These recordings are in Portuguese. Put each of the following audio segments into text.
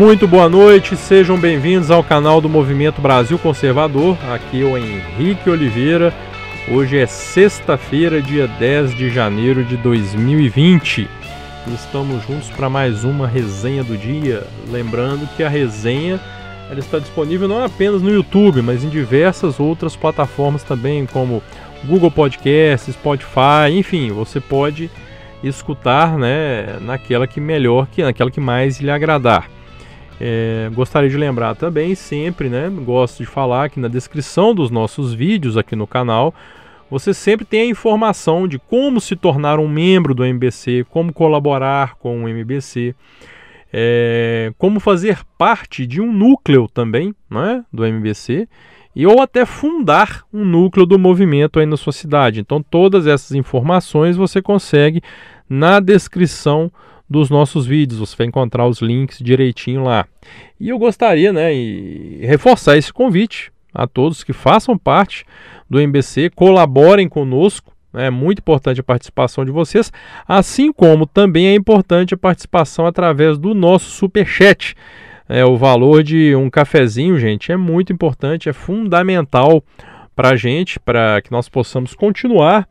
Muito boa noite, sejam bem-vindos ao canal do Movimento Brasil Conservador. Aqui é o Henrique Oliveira. Hoje é sexta-feira, dia 10 de janeiro de 2020. Estamos juntos para mais uma resenha do dia. Lembrando que a resenha ela está disponível não apenas no YouTube, mas em diversas outras plataformas também, como Google Podcast, Spotify, enfim, você pode escutar né, naquela que melhor, que naquela que mais lhe agradar. É, gostaria de lembrar também, sempre, né? Gosto de falar que na descrição dos nossos vídeos aqui no canal, você sempre tem a informação de como se tornar um membro do MBC, como colaborar com o MBC, é, como fazer parte de um núcleo também né, do MBC, e ou até fundar um núcleo do movimento aí na sua cidade. Então, todas essas informações você consegue na descrição dos nossos vídeos. Você vai encontrar os links direitinho lá. E eu gostaria, né, de reforçar esse convite a todos que façam parte do MBC, colaborem conosco. Né, é muito importante a participação de vocês, assim como também é importante a participação através do nosso super chat. É, o valor de um cafezinho, gente, é muito importante, é fundamental para a gente, para que nós possamos continuar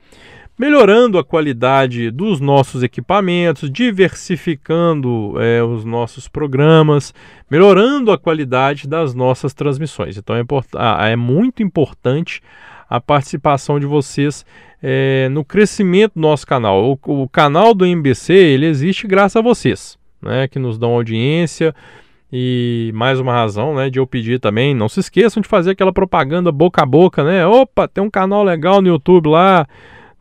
melhorando a qualidade dos nossos equipamentos, diversificando é, os nossos programas, melhorando a qualidade das nossas transmissões. Então é, ah, é muito importante a participação de vocês é, no crescimento do nosso canal. O, o, canal do MBC ele existe graças a vocês, né, que nos dão audiência. E mais uma razão, né, de eu pedir também, não se esqueçam de fazer aquela propaganda boca a boca, né? Opa, tem um canal legal no YouTube lá,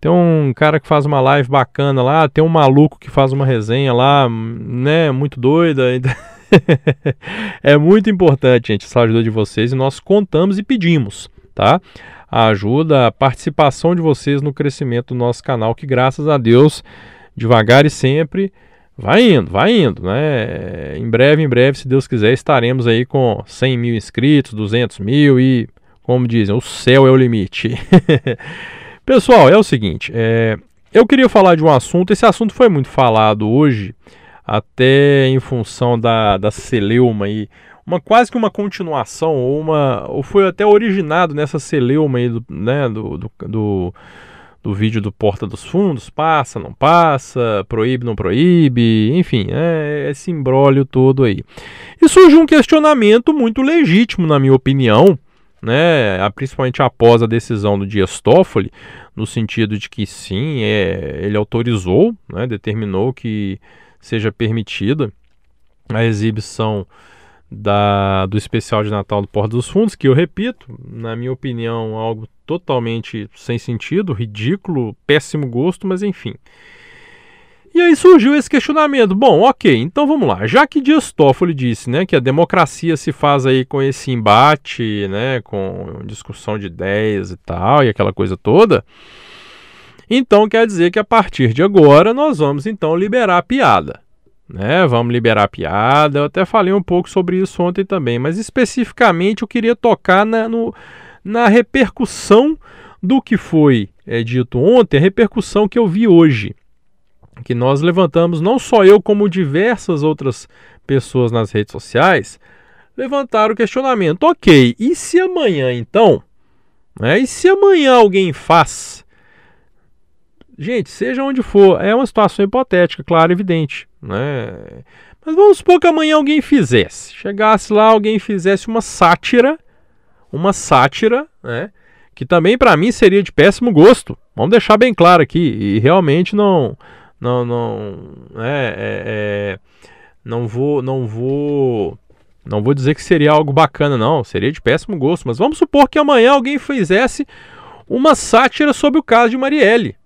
tem um cara que faz uma live bacana lá, tem um maluco que faz uma resenha lá, né, muito doida. é muito importante, gente, essa ajuda de vocês e nós contamos e pedimos, tá? A ajuda, a participação de vocês no crescimento do nosso canal, que graças a Deus, devagar e sempre, vai indo, vai indo, né? Em breve, em breve, se Deus quiser, estaremos aí com 100 mil inscritos, 200 mil e, como dizem, o céu é o limite. Pessoal, é o seguinte, é, eu queria falar de um assunto, esse assunto foi muito falado hoje, até em função da, da celeuma aí, uma, quase que uma continuação, ou, uma, ou foi até originado nessa celeuma aí do, né, do, do, do, do vídeo do Porta dos Fundos, passa, não passa, proíbe, não proíbe, enfim, é esse embrólio todo aí. E surge um questionamento muito legítimo, na minha opinião, né, principalmente após a decisão do Dias Toffoli, no sentido de que sim, é, ele autorizou, né, determinou que seja permitida a exibição da, do especial de Natal do Porta dos Fundos, que eu repito, na minha opinião, algo totalmente sem sentido, ridículo, péssimo gosto, mas enfim. E aí surgiu esse questionamento. Bom, ok, então vamos lá. Já que Dias Toffoli disse né, que a democracia se faz aí com esse embate, né, com discussão de ideias e tal, e aquela coisa toda, então quer dizer que a partir de agora nós vamos então liberar a piada. Né? Vamos liberar a piada. Eu até falei um pouco sobre isso ontem também, mas especificamente eu queria tocar na, no, na repercussão do que foi é, dito ontem, a repercussão que eu vi hoje que nós levantamos, não só eu, como diversas outras pessoas nas redes sociais, levantaram o questionamento: ok, e se amanhã então? Né, e se amanhã alguém faz? Gente, seja onde for, é uma situação hipotética, claro, evidente. Né? Mas vamos supor que amanhã alguém fizesse. Chegasse lá, alguém fizesse uma sátira, uma sátira, né? Que também para mim seria de péssimo gosto. Vamos deixar bem claro aqui. E realmente não não não é, é, é, não vou não vou não vou dizer que seria algo bacana não. Seria de péssimo gosto mas vamos supor que amanhã alguém fizesse uma sátira sobre o caso de Marielle.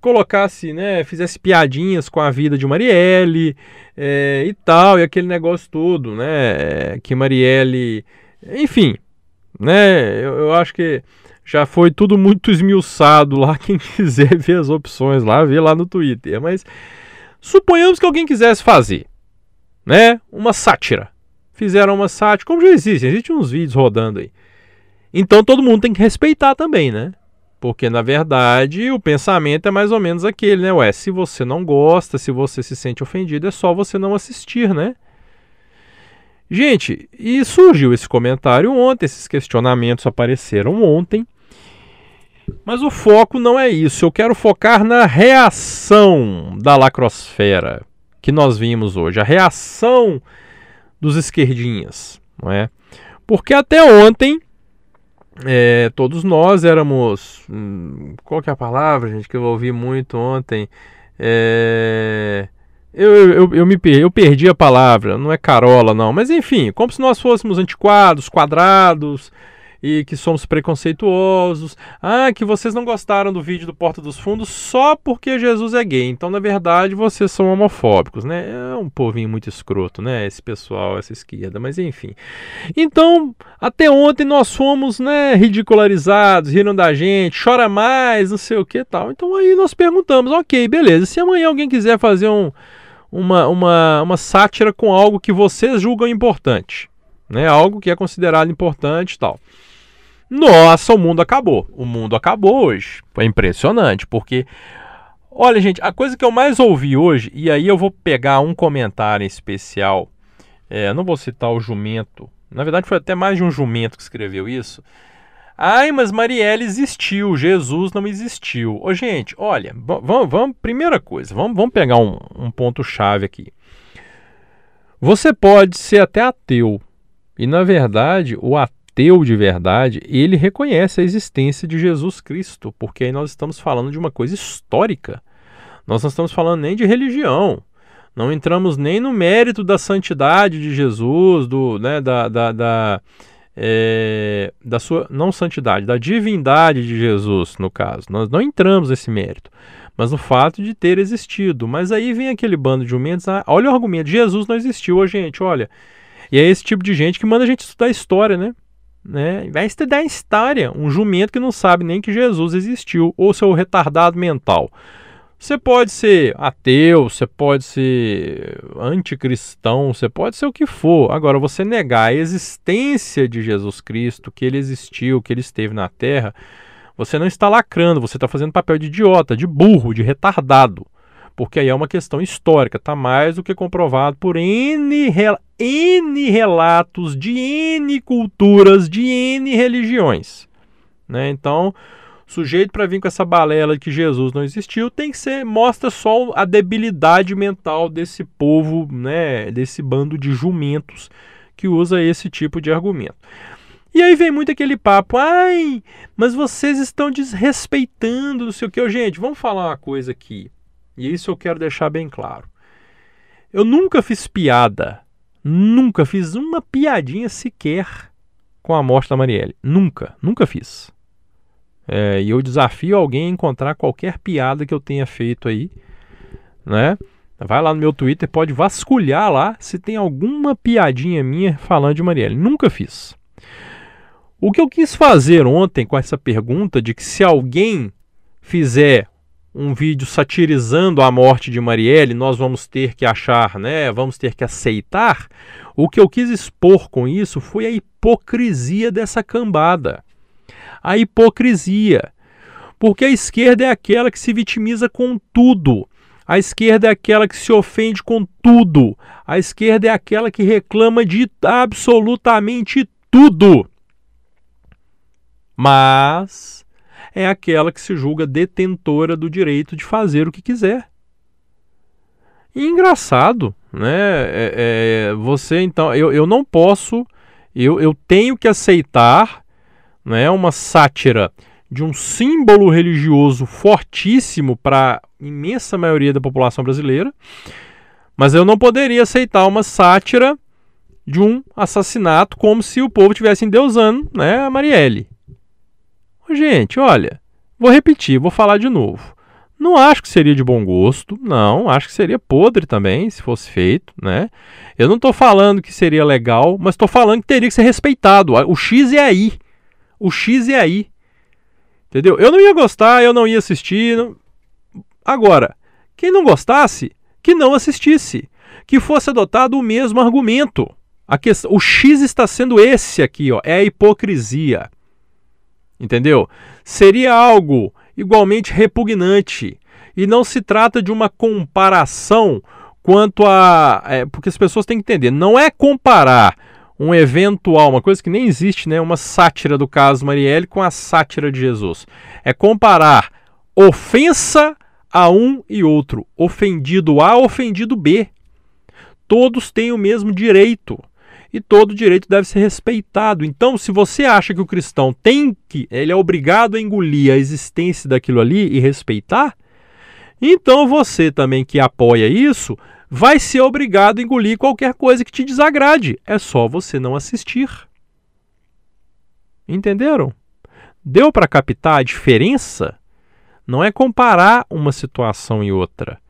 Colocasse né fizesse piadinhas com a vida de Marielle é, e tal e aquele negócio todo né que Marielle enfim né eu, eu acho que já foi tudo muito esmiuçado lá. Quem quiser ver as opções lá, vê lá no Twitter. Mas suponhamos que alguém quisesse fazer, né? Uma sátira. Fizeram uma sátira, como já existe, existem uns vídeos rodando aí. Então todo mundo tem que respeitar também, né? Porque na verdade o pensamento é mais ou menos aquele, né? Ué, se você não gosta, se você se sente ofendido, é só você não assistir, né? Gente, e surgiu esse comentário ontem, esses questionamentos apareceram ontem. Mas o foco não é isso. Eu quero focar na reação da lacrosfera que nós vimos hoje, a reação dos esquerdinhas, não é? Porque até ontem é, todos nós éramos. Hum, qual que é a palavra, gente, que eu ouvi muito ontem? É, eu, eu, eu, me perdi, eu perdi a palavra, não é carola, não. Mas enfim, como se nós fôssemos antiquados, quadrados, e que somos preconceituosos. Ah, que vocês não gostaram do vídeo do Porta dos Fundos só porque Jesus é gay. Então, na verdade, vocês são homofóbicos, né? É um povinho muito escroto, né? Esse pessoal, essa esquerda, mas enfim. Então, até ontem nós fomos, né, ridicularizados, riram da gente, chora mais, não sei o que tal. Então aí nós perguntamos, ok, beleza. Se amanhã alguém quiser fazer um, uma, uma, uma sátira com algo que vocês julgam importante, né? Algo que é considerado importante tal. Nossa, o mundo acabou. O mundo acabou hoje. Foi impressionante, porque olha, gente, a coisa que eu mais ouvi hoje, e aí eu vou pegar um comentário especial. É, não vou citar o jumento. Na verdade, foi até mais de um jumento que escreveu isso. Ai, mas Marielle existiu, Jesus não existiu. Ô, gente, olha, vamos, vamos primeira coisa, vamos, vamos pegar um, um ponto-chave aqui. Você pode ser até ateu, e na verdade, o ateu ateu de verdade, ele reconhece a existência de Jesus Cristo, porque aí nós estamos falando de uma coisa histórica. Nós não estamos falando nem de religião. Não entramos nem no mérito da santidade de Jesus, do, né, da, da, da, é, da sua, não santidade, da divindade de Jesus, no caso. Nós não entramos nesse mérito, mas no fato de ter existido. Mas aí vem aquele bando de jumentos, ah, olha o argumento, Jesus não existiu, ô gente, olha. E é esse tipo de gente que manda a gente estudar história, né? Né? Vai estudar história, um jumento que não sabe nem que Jesus existiu, ou seu retardado mental. Você pode ser ateu, você pode ser anticristão, você pode ser o que for. Agora, você negar a existência de Jesus Cristo, que ele existiu, que ele esteve na Terra, você não está lacrando, você está fazendo papel de idiota, de burro, de retardado porque aí é uma questão histórica, está mais do que comprovado por N, N relatos de N culturas, de N religiões. Né? Então, sujeito para vir com essa balela de que Jesus não existiu tem que ser mostra só a debilidade mental desse povo, né, desse bando de jumentos que usa esse tipo de argumento. E aí vem muito aquele papo, ai, mas vocês estão desrespeitando, não sei o que. Gente, vamos falar uma coisa aqui. E isso eu quero deixar bem claro. Eu nunca fiz piada, nunca fiz uma piadinha sequer com a morte da Marielle. Nunca, nunca fiz. É, e eu desafio alguém a encontrar qualquer piada que eu tenha feito aí, né? Vai lá no meu Twitter, pode vasculhar lá se tem alguma piadinha minha falando de Marielle. Nunca fiz. O que eu quis fazer ontem com essa pergunta de que se alguém fizer um vídeo satirizando a morte de Marielle, nós vamos ter que achar, né? Vamos ter que aceitar. O que eu quis expor com isso foi a hipocrisia dessa cambada. A hipocrisia. Porque a esquerda é aquela que se vitimiza com tudo. A esquerda é aquela que se ofende com tudo. A esquerda é aquela que reclama de absolutamente tudo. Mas é aquela que se julga detentora do direito de fazer o que quiser. E engraçado, né? É, é, você então, eu, eu não posso, eu, eu tenho que aceitar né, uma sátira de um símbolo religioso fortíssimo para a imensa maioria da população brasileira, mas eu não poderia aceitar uma sátira de um assassinato como se o povo estivesse endeusando né, a Marielle. Gente, olha, vou repetir, vou falar de novo. Não acho que seria de bom gosto, não, acho que seria podre também se fosse feito, né? Eu não estou falando que seria legal, mas estou falando que teria que ser respeitado. O X é aí. O X é aí. Entendeu? Eu não ia gostar, eu não ia assistir. Não... Agora, quem não gostasse, que não assistisse. Que fosse adotado o mesmo argumento. A questão, o X está sendo esse aqui, ó, é a hipocrisia entendeu? Seria algo igualmente repugnante. E não se trata de uma comparação quanto a. É, porque as pessoas têm que entender, não é comparar um eventual, uma coisa que nem existe, né, uma sátira do caso Marielle com a sátira de Jesus. É comparar ofensa a um e outro, ofendido A, ofendido B. Todos têm o mesmo direito e todo direito deve ser respeitado. Então, se você acha que o cristão tem que, ele é obrigado a engolir a existência daquilo ali e respeitar, então você também que apoia isso vai ser obrigado a engolir qualquer coisa que te desagrade. É só você não assistir. Entenderam? Deu para captar a diferença? Não é comparar uma situação e outra.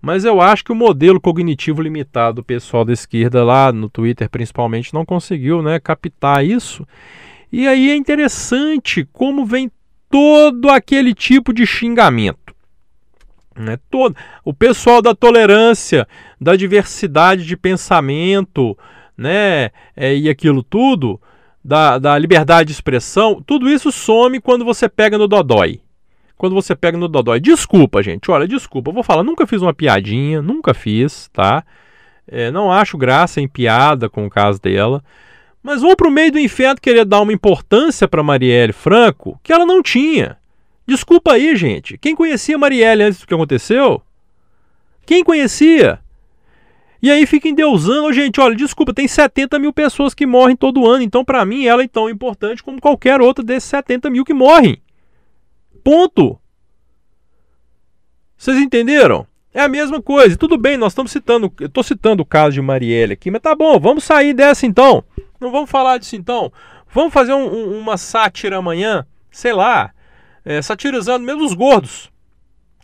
Mas eu acho que o modelo cognitivo limitado do pessoal da esquerda lá no Twitter principalmente não conseguiu, né, captar isso. E aí é interessante como vem todo aquele tipo de xingamento. Né? Todo, o pessoal da tolerância, da diversidade de pensamento, né? É, e aquilo tudo, da, da liberdade de expressão, tudo isso some quando você pega no Dodói. Quando você pega no Dodói. Desculpa, gente, olha, desculpa, eu vou falar, nunca fiz uma piadinha, nunca fiz, tá? É, não acho graça em piada com o caso dela. Mas vou pro meio do inferno querer dar uma importância para Marielle Franco que ela não tinha. Desculpa aí, gente. Quem conhecia Marielle antes do que aconteceu? Quem conhecia? E aí fica endeusando, gente, olha, desculpa, tem 70 mil pessoas que morrem todo ano, então para mim ela é tão importante como qualquer outra desses 70 mil que morrem. Ponto. Vocês entenderam? É a mesma coisa. Tudo bem, nós estamos citando, eu estou citando o caso de Marielle aqui, mas tá bom, vamos sair dessa então. Não vamos falar disso então. Vamos fazer um, um, uma sátira amanhã, sei lá, é, satirizando mesmo os gordos.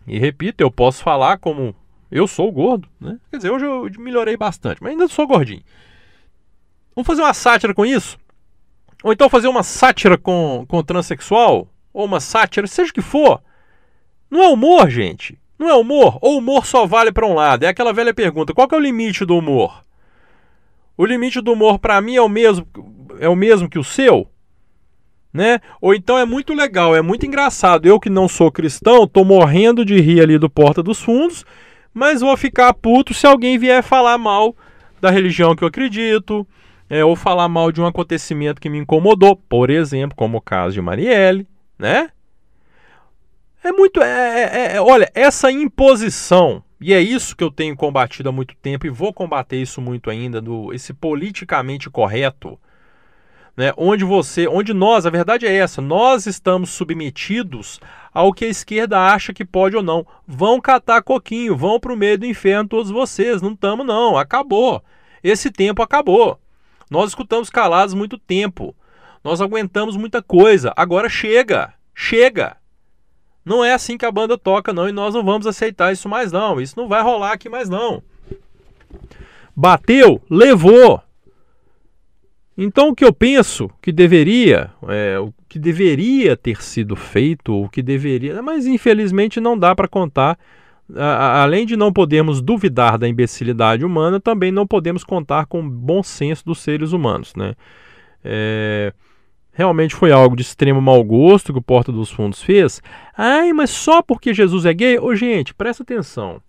E repito, eu posso falar como eu sou gordo, né? Quer dizer, hoje eu melhorei bastante, mas ainda sou gordinho. Vamos fazer uma sátira com isso? Ou então fazer uma sátira com, com transexual? Ou uma sátira, seja o que for. Não é humor, gente. Não é humor. Ou humor só vale para um lado. É aquela velha pergunta: qual é o limite do humor? O limite do humor para mim é o mesmo é o mesmo que o seu? né? Ou então é muito legal, é muito engraçado. Eu que não sou cristão, tô morrendo de rir ali do Porta dos Fundos, mas vou ficar puto se alguém vier falar mal da religião que eu acredito, é, ou falar mal de um acontecimento que me incomodou, por exemplo, como o caso de Marielle, né? É muito. É, é, é, olha, essa imposição, e é isso que eu tenho combatido há muito tempo e vou combater isso muito ainda, do, esse politicamente correto né, onde você, onde nós, a verdade é essa, nós estamos submetidos ao que a esquerda acha que pode ou não. Vão catar coquinho, vão para o meio do inferno todos vocês, não estamos não, acabou. Esse tempo acabou. Nós escutamos calados muito tempo. Nós aguentamos muita coisa. Agora chega, chega. Não é assim que a banda toca não e nós não vamos aceitar isso mais não. Isso não vai rolar aqui mais não. Bateu, levou. Então, o que eu penso que deveria, é, o que deveria ter sido feito, o que deveria, mas infelizmente não dá para contar. A, além de não podermos duvidar da imbecilidade humana, também não podemos contar com o bom senso dos seres humanos, né? É, realmente foi algo de extremo mau gosto que o Porta dos Fundos fez. Ai, mas só porque Jesus é gay? Ô, gente, presta atenção.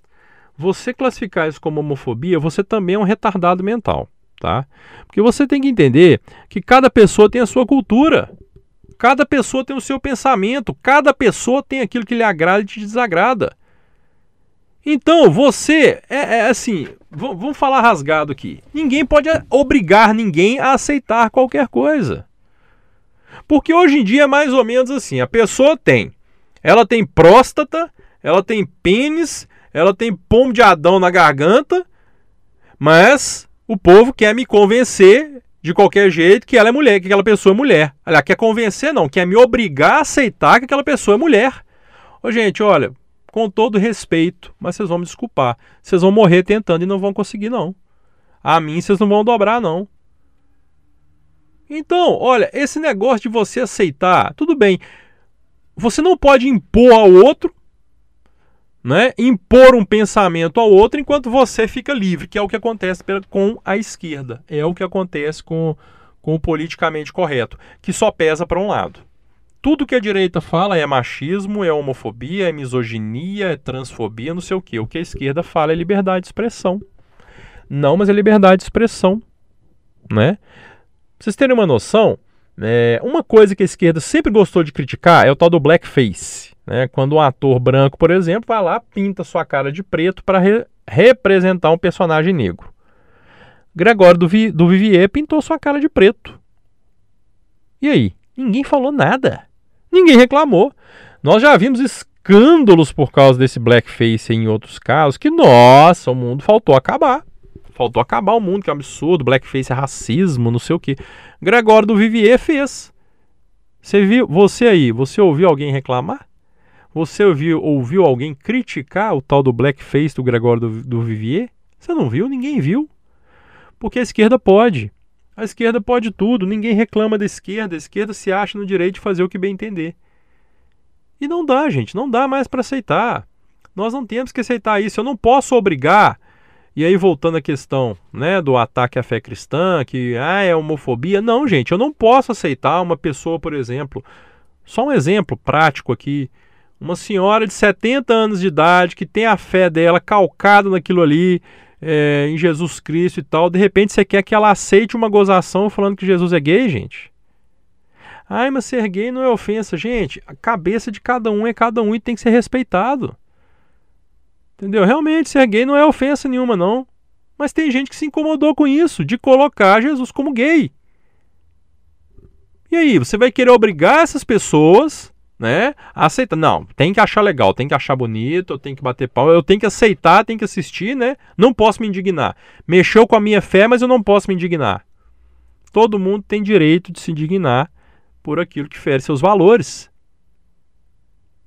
Você classificar isso como homofobia, você também é um retardado mental tá? Porque você tem que entender que cada pessoa tem a sua cultura. Cada pessoa tem o seu pensamento, cada pessoa tem aquilo que lhe agrada e te desagrada. Então, você é, é assim, vamos falar rasgado aqui. Ninguém pode obrigar ninguém a aceitar qualquer coisa. Porque hoje em dia é mais ou menos assim, a pessoa tem, ela tem próstata, ela tem pênis, ela tem pomo de Adão na garganta, mas o povo quer me convencer de qualquer jeito que ela é mulher, que aquela pessoa é mulher. Aliás, quer convencer não, quer me obrigar a aceitar que aquela pessoa é mulher. Ô, gente, olha, com todo respeito, mas vocês vão me desculpar. Vocês vão morrer tentando e não vão conseguir, não. A mim vocês não vão dobrar, não. Então, olha, esse negócio de você aceitar, tudo bem. Você não pode impor ao outro né, impor um pensamento ao outro enquanto você fica livre, que é o que acontece com a esquerda, é o que acontece com, com o politicamente correto, que só pesa para um lado. tudo que a direita fala é machismo, é homofobia, é misoginia, é transfobia, não sei o quê. O que a esquerda fala é liberdade de expressão. Não, mas é liberdade de expressão, né? Pra vocês terem uma noção, é, uma coisa que a esquerda sempre gostou de criticar é o tal do blackface. Né? Quando um ator branco, por exemplo, vai lá, pinta sua cara de preto para re representar um personagem negro. Gregório do, Vi do Vivier pintou sua cara de preto. E aí? Ninguém falou nada. Ninguém reclamou. Nós já vimos escândalos por causa desse blackface em outros casos que, nossa, o mundo faltou acabar. Faltou acabar o mundo, que é um absurdo. Blackface é racismo, não sei o que. Gregório do Vivier fez. Você viu, você aí, você ouviu alguém reclamar? Você ouviu, ouviu alguém criticar o tal do blackface do Gregório do, do Vivier? Você não viu? Ninguém viu. Porque a esquerda pode. A esquerda pode tudo, ninguém reclama da esquerda, a esquerda se acha no direito de fazer o que bem entender. E não dá, gente, não dá mais para aceitar. Nós não temos que aceitar isso. Eu não posso obrigar e aí, voltando à questão né, do ataque à fé cristã, que ah, é homofobia. Não, gente, eu não posso aceitar uma pessoa, por exemplo, só um exemplo prático aqui. Uma senhora de 70 anos de idade que tem a fé dela calcada naquilo ali, é, em Jesus Cristo e tal. De repente você quer que ela aceite uma gozação falando que Jesus é gay, gente? Ai, mas ser gay não é ofensa. Gente, a cabeça de cada um é cada um e tem que ser respeitado. Entendeu? Realmente, ser gay não é ofensa nenhuma, não. Mas tem gente que se incomodou com isso, de colocar Jesus como gay. E aí, você vai querer obrigar essas pessoas, né, a aceitar? Não, tem que achar legal, tem que achar bonito, tem que bater pau, eu tenho que aceitar, tenho que assistir, né? Não posso me indignar. Mexeu com a minha fé, mas eu não posso me indignar. Todo mundo tem direito de se indignar por aquilo que fere seus valores.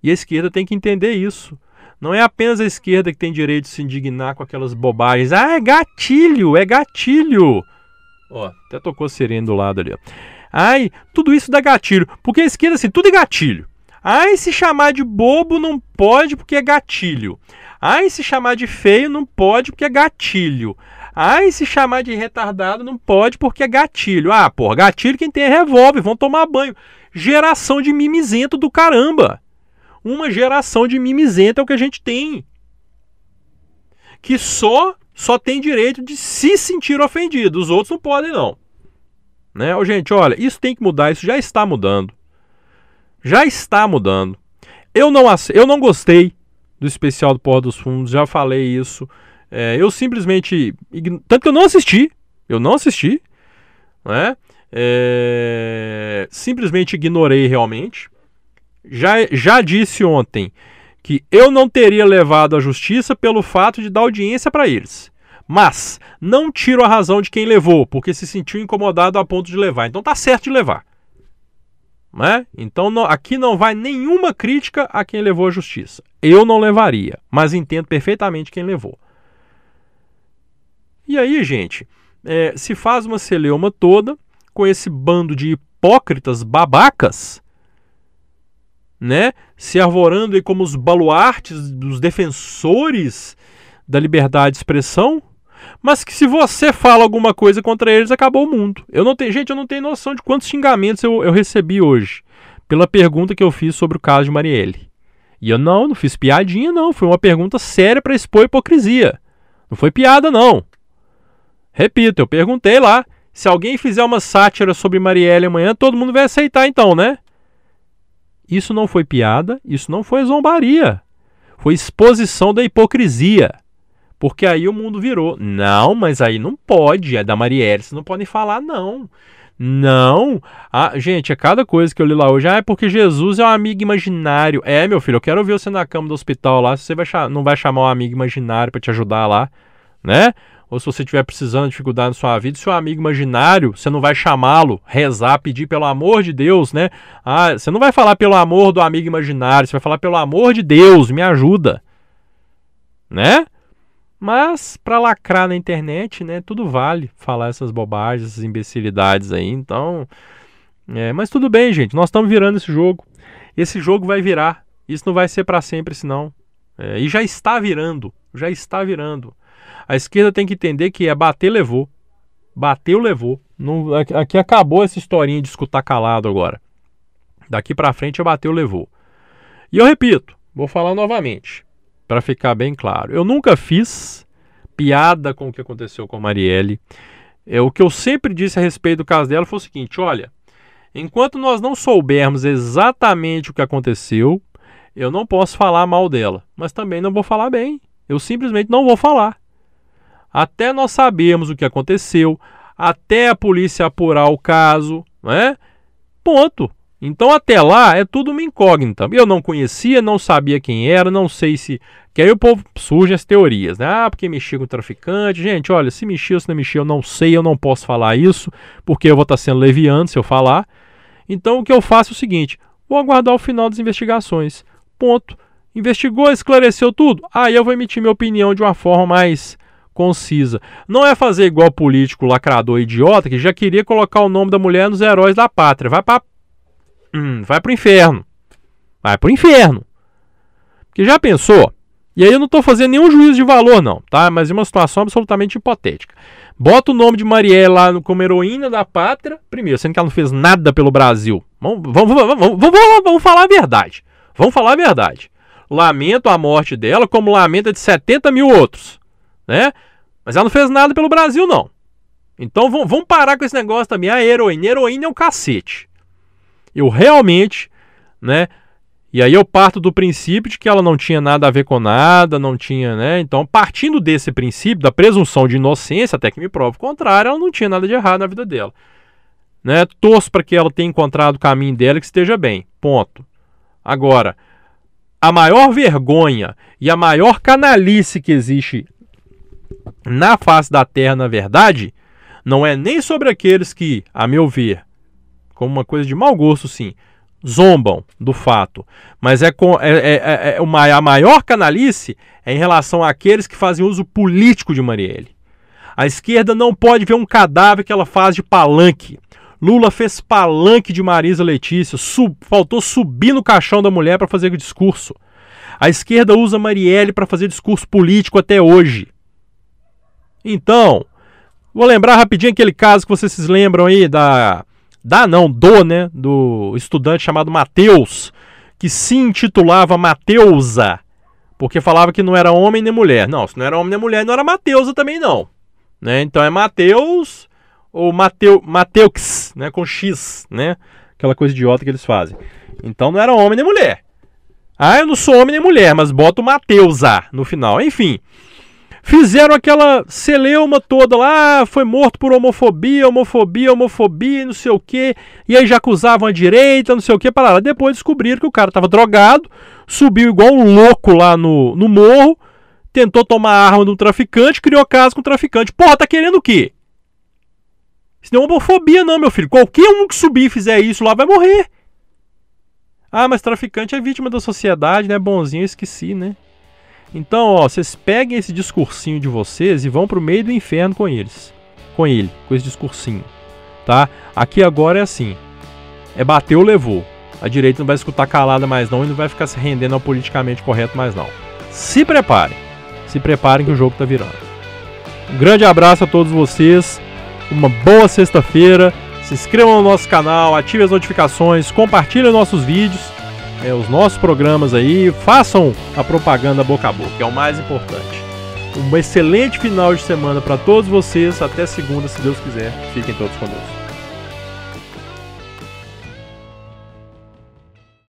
E a esquerda tem que entender isso. Não é apenas a esquerda que tem direito de se indignar com aquelas bobagens. Ah, é gatilho, é gatilho. Ó, até tocou sereno do lado ali, ó. Ai, tudo isso dá gatilho. Porque a esquerda, assim, tudo é gatilho. Ai, se chamar de bobo não pode porque é gatilho. Ai, se chamar de feio não pode porque é gatilho. Ai, se chamar de retardado não pode porque é gatilho. Ah, porra, gatilho quem tem é revólver, vão tomar banho. Geração de mimizento do caramba uma geração de mimizenta é o que a gente tem. Que só só tem direito de se sentir ofendido, os outros não podem não. Né? Oh, gente, olha, isso tem que mudar, isso já está mudando. Já está mudando. Eu não, eu não gostei do especial do Porra dos Fundos, já falei isso. É, eu simplesmente. Tanto que eu não assisti. Eu não assisti. Né? É, simplesmente ignorei realmente já, já disse ontem que eu não teria levado à justiça pelo fato de dar audiência para eles. Mas não tiro a razão de quem levou, porque se sentiu incomodado a ponto de levar. Então tá certo de levar. Né? Então não, aqui não vai nenhuma crítica a quem levou à justiça. Eu não levaria, mas entendo perfeitamente quem levou. E aí, gente, é, se faz uma celeuma toda com esse bando de hipócritas babacas né, se arvorando como os baluartes dos defensores da liberdade de expressão, mas que se você fala alguma coisa contra eles, acabou o mundo. Eu não tenho, gente, eu não tenho noção de quantos xingamentos eu, eu recebi hoje pela pergunta que eu fiz sobre o caso de Marielle. E eu não, não fiz piadinha, não. Foi uma pergunta séria para expor hipocrisia. Não foi piada, não. Repito, eu perguntei lá. Se alguém fizer uma sátira sobre Marielle amanhã, todo mundo vai aceitar então, né? Isso não foi piada, isso não foi zombaria. Foi exposição da hipocrisia. Porque aí o mundo virou. Não, mas aí não pode. É da Marielle, vocês não podem falar, não. Não. Ah, gente, é cada coisa que eu li lá hoje. Ah, é porque Jesus é um amigo imaginário. É, meu filho, eu quero ver você na cama do hospital lá. Você vai não vai chamar um amigo imaginário para te ajudar lá, né? Ou se você estiver precisando de dificuldade na sua vida, seu amigo imaginário, você não vai chamá-lo, rezar, pedir pelo amor de Deus, né? Ah, você não vai falar pelo amor do amigo imaginário, você vai falar pelo amor de Deus, me ajuda. Né? Mas para lacrar na internet, né, tudo vale falar essas bobagens, essas imbecilidades aí. Então, é, mas tudo bem, gente. Nós estamos virando esse jogo. Esse jogo vai virar. Isso não vai ser para sempre, senão. É, e já está virando. Já está virando. A esquerda tem que entender que é bater, levou. Bateu, levou. Não, aqui acabou essa historinha de escutar calado agora. Daqui para frente, bateu, levou. E eu repito, vou falar novamente, para ficar bem claro. Eu nunca fiz piada com o que aconteceu com a Marielle. É, o que eu sempre disse a respeito do caso dela foi o seguinte: olha, enquanto nós não soubermos exatamente o que aconteceu, eu não posso falar mal dela, mas também não vou falar bem. Eu simplesmente não vou falar. Até nós sabermos o que aconteceu, até a polícia apurar o caso, né? Ponto. Então até lá é tudo uma incógnita. Eu não conhecia, não sabia quem era, não sei se. Que aí o povo surge as teorias, né? Ah, porque mexia com o traficante. Gente, olha, se mexeu, se não mexeu, eu não sei, eu não posso falar isso, porque eu vou estar sendo leviano se eu falar. Então o que eu faço é o seguinte: vou aguardar o final das investigações. Ponto. Investigou, esclareceu tudo? Aí eu vou emitir minha opinião de uma forma mais concisa. Não é fazer igual político lacrador idiota que já queria colocar o nome da mulher nos heróis da pátria. Vai para hum, vai pro inferno. Vai pro inferno. Porque já pensou? E aí eu não estou fazendo nenhum juízo de valor, não, tá? Mas é uma situação absolutamente hipotética. Bota o nome de Marielle lá como heroína da pátria, primeiro, sendo que ela não fez nada pelo Brasil. Vamos, vamos, vamos, vamos, vamos falar a verdade. Vamos falar a verdade. Lamento a morte dela, como lamenta de 70 mil outros, né? Mas ela não fez nada pelo Brasil, não. Então vamos parar com esse negócio também. A heroína. Heroína é um cacete eu realmente, né? E aí eu parto do princípio de que ela não tinha nada a ver com nada, não tinha, né? Então, partindo desse princípio, da presunção de inocência, até que me prova o contrário, ela não tinha nada de errado na vida dela. Né? Torço para que ela tenha encontrado o caminho dela e que esteja bem. Ponto. Agora, a maior vergonha e a maior canalice que existe na face da terra, na verdade, não é nem sobre aqueles que, a meu ver, como uma coisa de mau gosto, sim, zombam do fato. Mas é, com, é, é, é, é uma, a maior canalice é em relação àqueles que fazem uso político de Marielle. A esquerda não pode ver um cadáver que ela faz de palanque. Lula fez palanque de Marisa Letícia, sub, faltou subir no caixão da mulher para fazer o discurso. A esquerda usa Marielle para fazer discurso político até hoje. Então, vou lembrar rapidinho aquele caso que vocês se lembram aí da da não, do, né, do estudante chamado Mateus, que se intitulava Mateusa, porque falava que não era homem nem mulher. Não, se não era homem nem mulher, não era Mateusa também não. Né? Então é Mateus ou Mateu, Mateux, né, com X, né? Aquela coisa idiota que eles fazem. Então não era homem nem mulher. Ah, eu não sou homem nem mulher, mas bota o Mateusa no final. Enfim, Fizeram aquela celeuma toda lá, foi morto por homofobia, homofobia, homofobia, não sei o quê. E aí já acusavam a direita, não sei o quê, para lá. Depois descobriram que o cara estava drogado, subiu igual um louco lá no, no morro, tentou tomar a arma do traficante, criou caso com o traficante. Porra, tá querendo o quê? Isso não é homofobia, não, meu filho. Qualquer um que subir e fizer isso lá vai morrer. Ah, mas traficante é vítima da sociedade, né? Bonzinho, eu esqueci, né? Então, ó, vocês peguem esse discursinho de vocês e vão pro meio do inferno com eles. Com ele, com esse discursinho. Tá? Aqui agora é assim. É bateu, levou. A direita não vai escutar calada mais não e não vai ficar se rendendo ao politicamente correto mais não. Se preparem. Se preparem que o jogo tá virando. Um grande abraço a todos vocês. Uma boa sexta-feira. Se inscrevam no nosso canal, ativem as notificações, compartilhem nossos vídeos é, os nossos programas aí, façam a propaganda boca a boca, é o mais importante. Um excelente final de semana para todos vocês. Até segunda, se Deus quiser. Fiquem todos conosco.